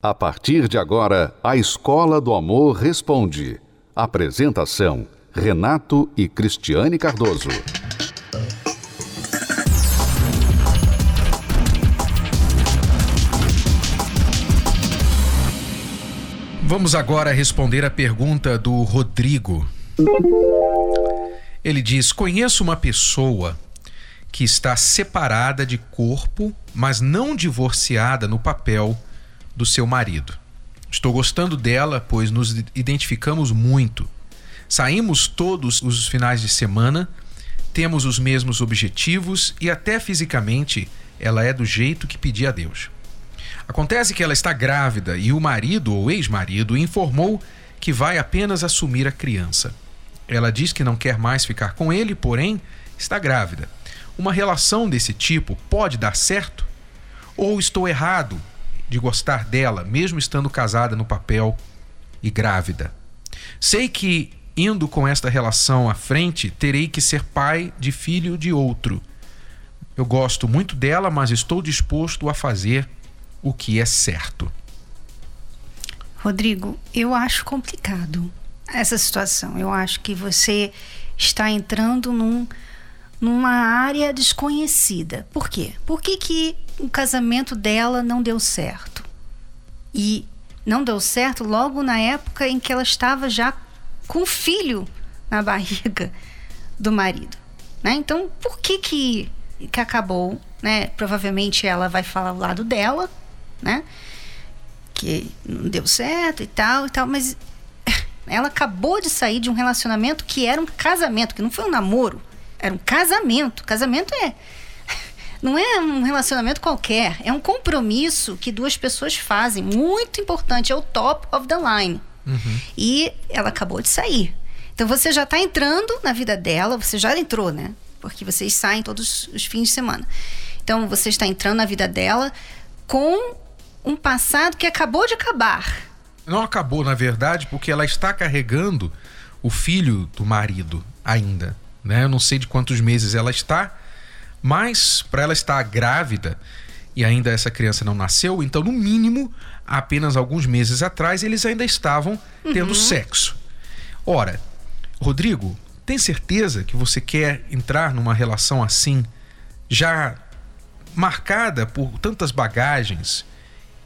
A partir de agora, a Escola do Amor Responde. Apresentação: Renato e Cristiane Cardoso. Vamos agora responder a pergunta do Rodrigo. Ele diz: Conheço uma pessoa que está separada de corpo, mas não divorciada no papel do seu marido. Estou gostando dela, pois nos identificamos muito. Saímos todos os finais de semana, temos os mesmos objetivos e até fisicamente ela é do jeito que pedi a Deus. Acontece que ela está grávida e o marido ou ex-marido informou que vai apenas assumir a criança. Ela diz que não quer mais ficar com ele, porém está grávida. Uma relação desse tipo pode dar certo? Ou estou errado de gostar dela, mesmo estando casada no papel e grávida. Sei que, indo com esta relação à frente, terei que ser pai de filho de outro. Eu gosto muito dela, mas estou disposto a fazer o que é certo. Rodrigo, eu acho complicado essa situação. Eu acho que você está entrando num, numa área desconhecida. Por quê? Por que, que o casamento dela não deu certo. E não deu certo logo na época em que ela estava já com o filho na barriga do marido. Né? Então, por que, que que acabou? Né? Provavelmente ela vai falar o lado dela, né? Que não deu certo e tal e tal, mas ela acabou de sair de um relacionamento que era um casamento, que não foi um namoro, era um casamento. Casamento é não é um relacionamento qualquer, é um compromisso que duas pessoas fazem, muito importante, é o top of the line. Uhum. E ela acabou de sair. Então você já está entrando na vida dela, você já entrou, né? Porque vocês saem todos os fins de semana. Então você está entrando na vida dela com um passado que acabou de acabar. Não acabou, na verdade, porque ela está carregando o filho do marido ainda. Né? Eu não sei de quantos meses ela está, mas para ela estar grávida e ainda essa criança não nasceu, então no mínimo, apenas alguns meses atrás eles ainda estavam tendo uhum. sexo. Ora, Rodrigo, tem certeza que você quer entrar numa relação assim, já marcada por tantas bagagens,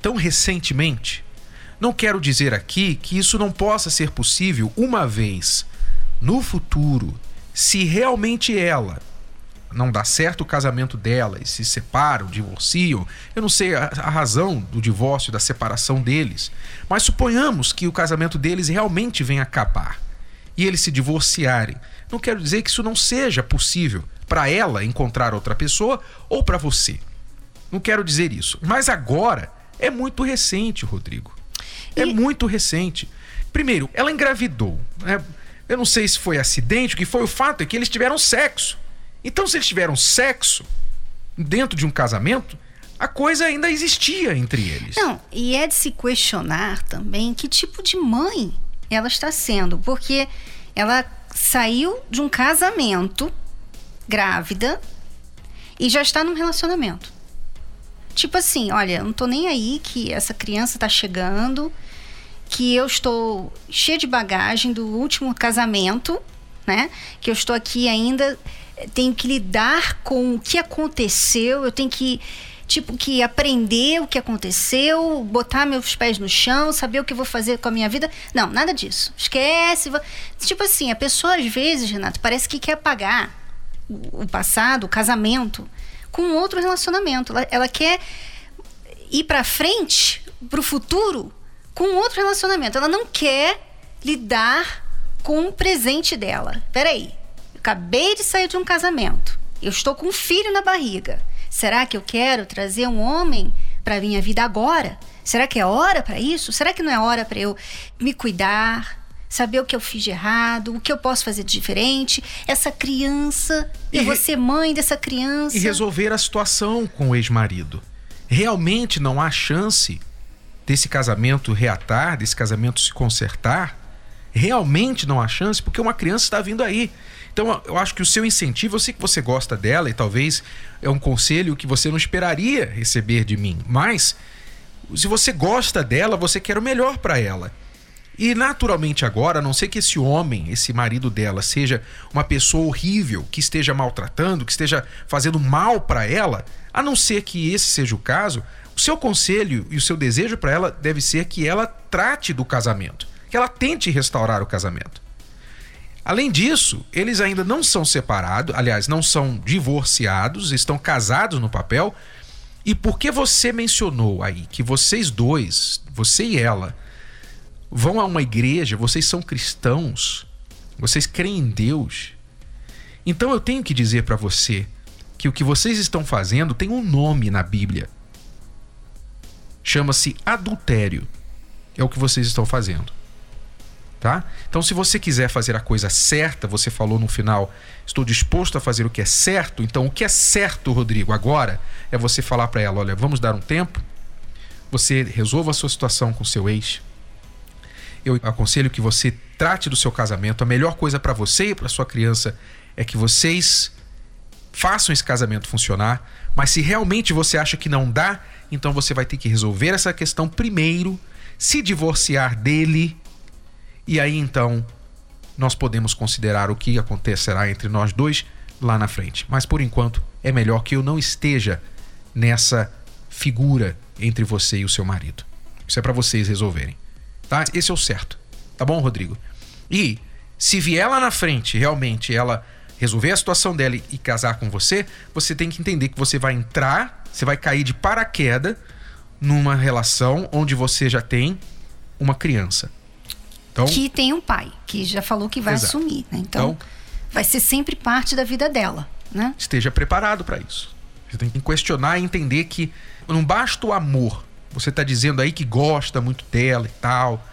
tão recentemente? Não quero dizer aqui que isso não possa ser possível uma vez no futuro, se realmente ela não dá certo o casamento dela e se separam, divorciam. Eu não sei a, a, razão do divórcio, da separação deles, mas suponhamos que o casamento deles realmente venha acabar e eles se divorciarem. Não quero dizer que isso não seja possível para ela encontrar outra pessoa ou para você. Não quero dizer isso. Mas agora é muito recente, Rodrigo. É e... muito recente. Primeiro, ela engravidou. Né? Eu não sei se foi acidente, o que foi o fato é que eles tiveram sexo. Então, se eles tiveram sexo dentro de um casamento, a coisa ainda existia entre eles. Não, e é de se questionar também que tipo de mãe ela está sendo, porque ela saiu de um casamento grávida e já está num relacionamento. Tipo assim, olha, não tô nem aí que essa criança tá chegando, que eu estou cheia de bagagem do último casamento, né? Que eu estou aqui ainda tenho que lidar com o que aconteceu, eu tenho que tipo que aprender o que aconteceu, botar meus pés no chão, saber o que vou fazer com a minha vida. Não, nada disso. Esquece. Tipo assim, a pessoa às vezes, Renato, parece que quer apagar o passado, o casamento, com outro relacionamento. Ela, ela quer ir para frente, para o futuro, com outro relacionamento. Ela não quer lidar com o presente dela. Peraí, acabei de sair de um casamento. Eu estou com um filho na barriga. Será que eu quero trazer um homem para minha vida agora? Será que é hora para isso? Será que não é hora para eu me cuidar, saber o que eu fiz de errado, o que eu posso fazer de diferente? Essa criança, e eu vou ser mãe dessa criança. E resolver a situação com o ex-marido. Realmente não há chance desse casamento reatar, desse casamento se consertar? Realmente não há chance, porque uma criança está vindo aí. Então, eu acho que o seu incentivo, eu sei que você gosta dela e talvez é um conselho que você não esperaria receber de mim, mas Se você gosta dela, você quer o melhor para ela. E naturalmente agora, a não ser que esse homem, esse marido dela, seja uma pessoa horrível, que esteja maltratando, que esteja fazendo mal para ela, a não ser que esse seja o caso, o seu conselho e o seu desejo para ela deve ser que ela trate do casamento, que ela tente restaurar o casamento. Além disso, eles ainda não são separados, aliás, não são divorciados, estão casados no papel. E porque você mencionou aí que vocês dois, você e ela, vão a uma igreja, vocês são cristãos, vocês creem em Deus. Então eu tenho que dizer para você que o que vocês estão fazendo tem um nome na Bíblia. Chama-se adultério. É o que vocês estão fazendo. Tá? Então, se você quiser fazer a coisa certa, você falou no final, estou disposto a fazer o que é certo. Então, o que é certo, Rodrigo, agora é você falar para ela: olha, vamos dar um tempo, você resolva a sua situação com seu ex, eu aconselho que você trate do seu casamento. A melhor coisa para você e para sua criança é que vocês façam esse casamento funcionar. Mas se realmente você acha que não dá, então você vai ter que resolver essa questão primeiro, se divorciar dele e aí então nós podemos considerar o que acontecerá entre nós dois lá na frente. Mas por enquanto é melhor que eu não esteja nessa figura entre você e o seu marido. Isso é para vocês resolverem tá? Esse é o certo. Tá bom, Rodrigo? E se vier lá na frente, realmente ela resolver a situação dela e casar com você, você tem que entender que você vai entrar, você vai cair de paraquedas numa relação onde você já tem uma criança. Então, que tem um pai, que já falou que vai exato. assumir. Né? Então, então, vai ser sempre parte da vida dela. Né? Esteja preparado para isso. Você tem que questionar e entender que não basta o amor você está dizendo aí que gosta muito dela e tal,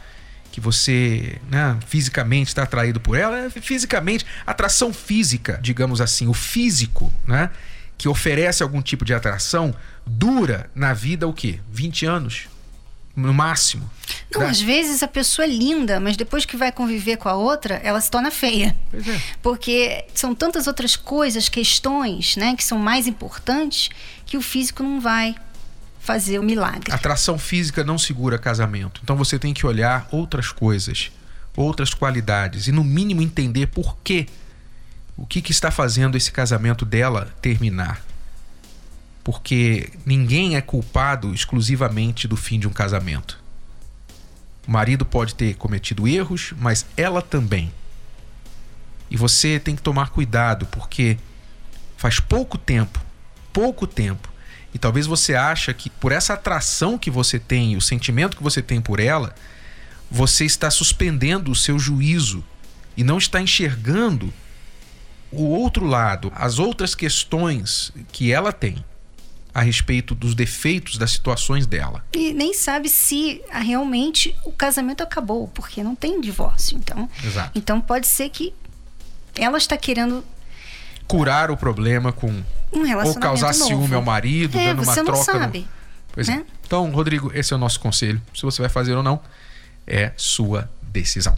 que você né, fisicamente está atraído por ela. É, fisicamente, atração física, digamos assim, o físico, né? Que oferece algum tipo de atração, dura na vida o quê? 20 anos? No máximo. Não, né? às vezes a pessoa é linda, mas depois que vai conviver com a outra, ela se torna feia. É. Porque são tantas outras coisas, questões, né, que são mais importantes, que o físico não vai fazer o milagre. Atração física não segura casamento. Então você tem que olhar outras coisas, outras qualidades e no mínimo entender por quê. O que, que está fazendo esse casamento dela terminar? Porque ninguém é culpado exclusivamente do fim de um casamento. O marido pode ter cometido erros, mas ela também. E você tem que tomar cuidado, porque faz pouco tempo, pouco tempo, e talvez você acha que por essa atração que você tem, o sentimento que você tem por ela, você está suspendendo o seu juízo e não está enxergando o outro lado, as outras questões que ela tem a respeito dos defeitos das situações dela. E nem sabe se realmente o casamento acabou, porque não tem divórcio. Então, Exato. então pode ser que ela está querendo curar o problema com um ou causar novo. ciúme ao marido, é, dando uma você troca. Não sabe, no... Pois é. né? é. Então, Rodrigo, esse é o nosso conselho. Se você vai fazer ou não, é sua decisão.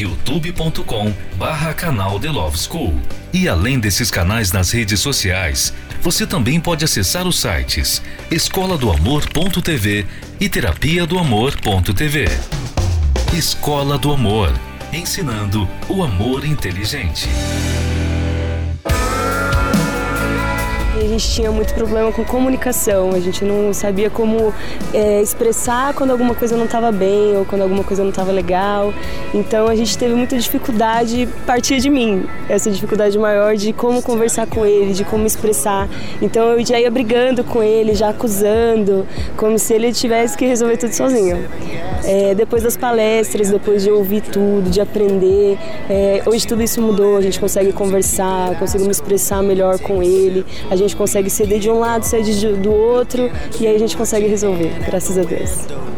youtube.com barra canal The Love School. E além desses canais nas redes sociais, você também pode acessar os sites escola do amor.tv e terapia do amor.tv. Escola do Amor, ensinando o amor inteligente. A gente tinha muito problema com comunicação. A gente não sabia como é, expressar quando alguma coisa não estava bem ou quando alguma coisa não estava legal. Então a gente teve muita dificuldade a partir de mim, essa dificuldade maior de como conversar com ele, de como expressar. Então eu já ia brigando com ele, já acusando, como se ele tivesse que resolver tudo sozinho. É, depois das palestras, depois de ouvir tudo, de aprender, é, hoje tudo isso mudou. A gente consegue conversar, conseguimos expressar melhor com ele, a gente consegue ceder de um lado, ceder do outro e aí a gente consegue resolver, graças a Deus.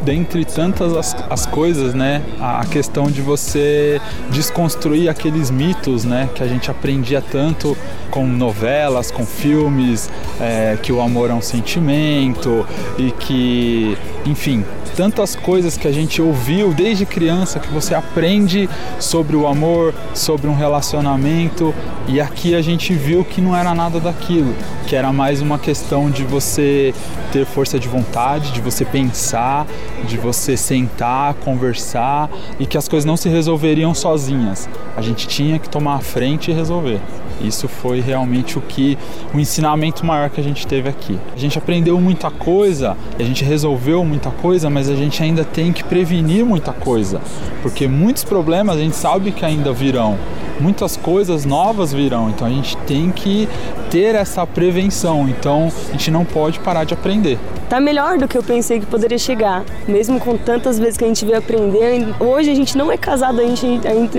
Dentre tantas as, as coisas, né, a questão de você desconstruir aqueles mitos, né, que a gente aprendia tanto com novelas, com filmes, é, que o amor é um sentimento e que, enfim, tantas coisas que a gente ouviu desde criança que você aprende sobre o amor, sobre um relacionamento e aqui a gente viu que não era nada daquilo, que era mais uma questão de você ter força de vontade, de você pensar, de você sentar, conversar e que as coisas não se resolveriam sozinhas. A gente tinha que tomar a frente e resolver. Isso foi realmente o que o ensinamento maior que a gente teve aqui. A gente aprendeu muita coisa, a gente resolveu muita coisa, mas a gente ainda tem que prevenir muita coisa, porque muitos problemas a gente sabe que ainda virão, muitas coisas novas virão, então a gente tem que ter essa prevenção. Então a gente não pode parar de aprender. Tá melhor do que eu pensei que poderia chegar, mesmo com tantas vezes que a gente veio aprender. Hoje a gente não é casado, a gente,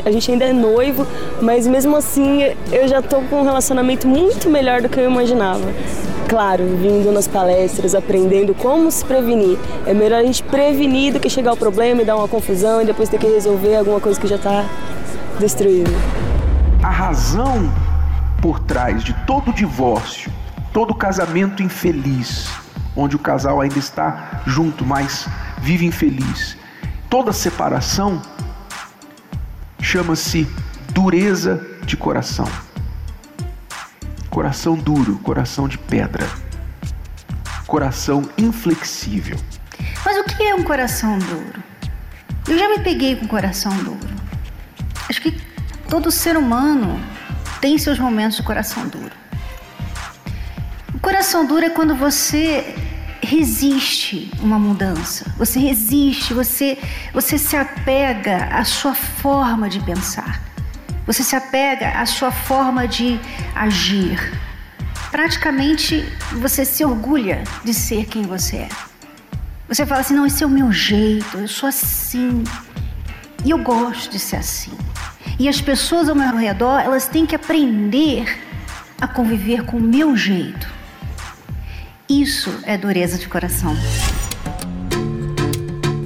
a gente ainda é noivo, mas mesmo assim eu já tô com um relacionamento muito melhor do que eu imaginava. Claro, vindo nas palestras, aprendendo como se prevenir. É melhor a gente prevenir do que chegar ao problema e dar uma confusão e depois ter que resolver alguma coisa que já está destruída. A razão por trás de todo divórcio, todo casamento infeliz, onde o casal ainda está junto, mas vive infeliz, toda separação chama-se dureza de coração. Coração duro, coração de pedra, coração inflexível. Mas o que é um coração duro? Eu já me peguei com coração duro. Acho que todo ser humano tem seus momentos de coração duro. O coração duro é quando você resiste uma mudança. Você resiste, você você se apega à sua forma de pensar. Você se apega à sua forma de agir. Praticamente você se orgulha de ser quem você é. Você fala assim: não, esse é o meu jeito, eu sou assim. E eu gosto de ser assim. E as pessoas ao meu redor, elas têm que aprender a conviver com o meu jeito. Isso é dureza de coração.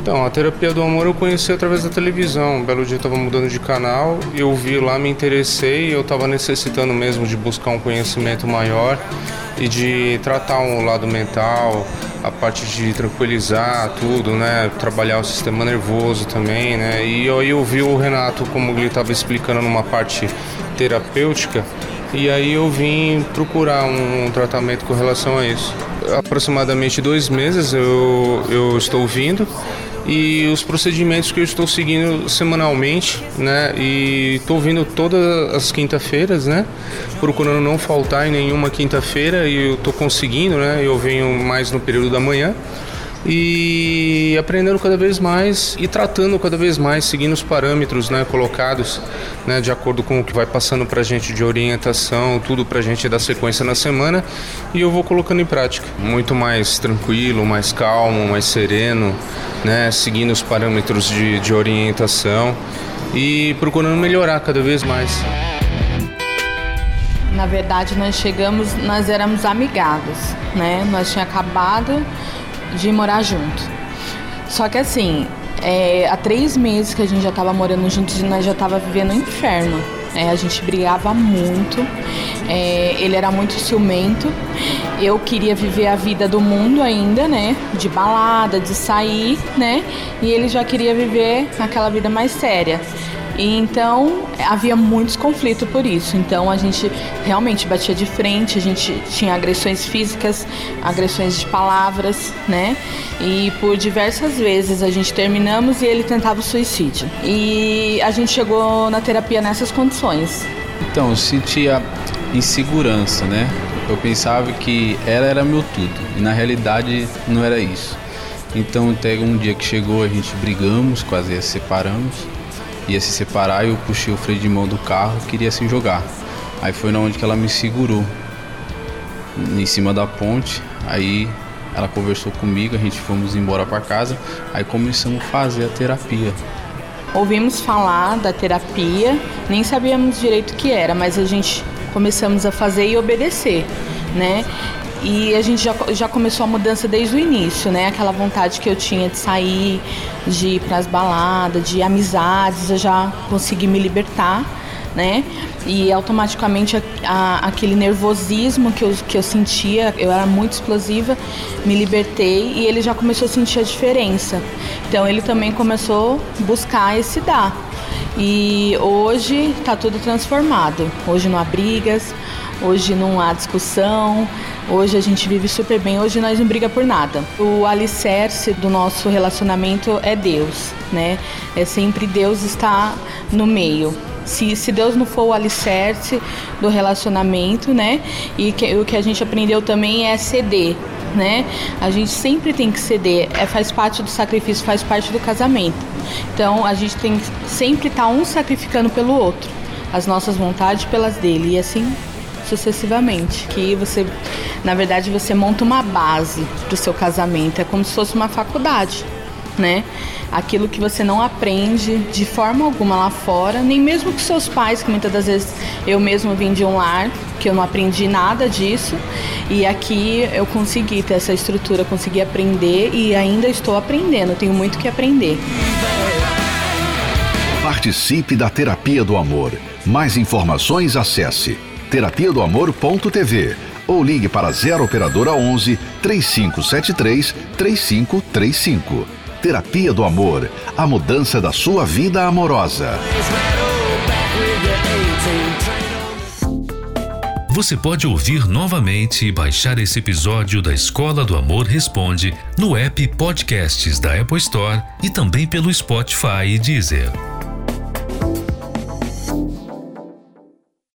Então, a terapia do amor eu conheci através da televisão. Um belo dia eu estava mudando de canal, eu vi lá, me interessei, eu estava necessitando mesmo de buscar um conhecimento maior e de tratar um lado mental, a parte de tranquilizar tudo, né? Trabalhar o sistema nervoso também, né? E aí eu vi o Renato, como ele estava explicando numa parte terapêutica, e aí eu vim procurar um, um tratamento com relação a isso. Aproximadamente dois meses eu, eu estou vindo e os procedimentos que eu estou seguindo semanalmente, né? E estou vindo todas as quinta-feiras, né? Procurando não faltar em nenhuma quinta-feira e eu estou conseguindo, né? Eu venho mais no período da manhã e aprendendo cada vez mais e tratando cada vez mais, seguindo os parâmetros né, colocados né, de acordo com o que vai passando para a gente de orientação, tudo para a gente dar sequência na semana e eu vou colocando em prática. Muito mais tranquilo, mais calmo, mais sereno, né, seguindo os parâmetros de, de orientação e procurando melhorar cada vez mais. Na verdade, nós chegamos, nós éramos amigados, né? Nós tinha acabado de morar junto. Só que assim, é, há três meses que a gente já estava morando juntos e nós já estava vivendo um inferno. É, a gente brigava muito, é, ele era muito ciumento. Eu queria viver a vida do mundo ainda, né? De balada, de sair, né? E ele já queria viver aquela vida mais séria. E então havia muitos conflitos por isso. Então a gente realmente batia de frente, a gente tinha agressões físicas, agressões de palavras, né? E por diversas vezes a gente terminamos e ele tentava o suicídio. E a gente chegou na terapia nessas condições. Então, eu sentia insegurança, né? Eu pensava que ela era meu tudo e na realidade não era isso. Então até um dia que chegou a gente brigamos, quase se separamos. Ia se separar e eu puxei o freio de mão do carro, queria se jogar. Aí foi na onde que ela me segurou em cima da ponte. Aí ela conversou comigo, a gente fomos embora para casa. Aí começamos a fazer a terapia. Ouvimos falar da terapia, nem sabíamos direito o que era, mas a gente começamos a fazer e obedecer, né? E a gente já, já começou a mudança desde o início, né? Aquela vontade que eu tinha de sair, de ir para as baladas, de amizades, eu já consegui me libertar né? E automaticamente a, a, aquele nervosismo que eu, que eu sentia, eu era muito explosiva, me libertei e ele já começou a sentir a diferença. Então ele também começou a buscar esse dar. E hoje está tudo transformado. Hoje não há brigas, hoje não há discussão, hoje a gente vive super bem, hoje nós não briga por nada. O alicerce do nosso relacionamento é Deus, né? É sempre Deus está no meio. Se, se Deus não for o alicerce do relacionamento, né? E que, o que a gente aprendeu também é ceder, né? A gente sempre tem que ceder, é, faz parte do sacrifício, faz parte do casamento. Então a gente tem sempre estar tá um sacrificando pelo outro, as nossas vontades pelas dele e assim sucessivamente. Que você, na verdade, você monta uma base para o seu casamento, é como se fosse uma faculdade, né? aquilo que você não aprende de forma alguma lá fora, nem mesmo com seus pais, que muitas das vezes eu mesmo vim de um lar que eu não aprendi nada disso, e aqui eu consegui ter essa estrutura, consegui aprender e ainda estou aprendendo, tenho muito que aprender. Participe da Terapia do Amor. Mais informações acesse terapia do amor.tv ou ligue para 0 operadora 11 3573 3535. Terapia do Amor a mudança da sua vida amorosa. Você pode ouvir novamente e baixar esse episódio da Escola do Amor Responde no app Podcasts da Apple Store e também pelo Spotify e Deezer.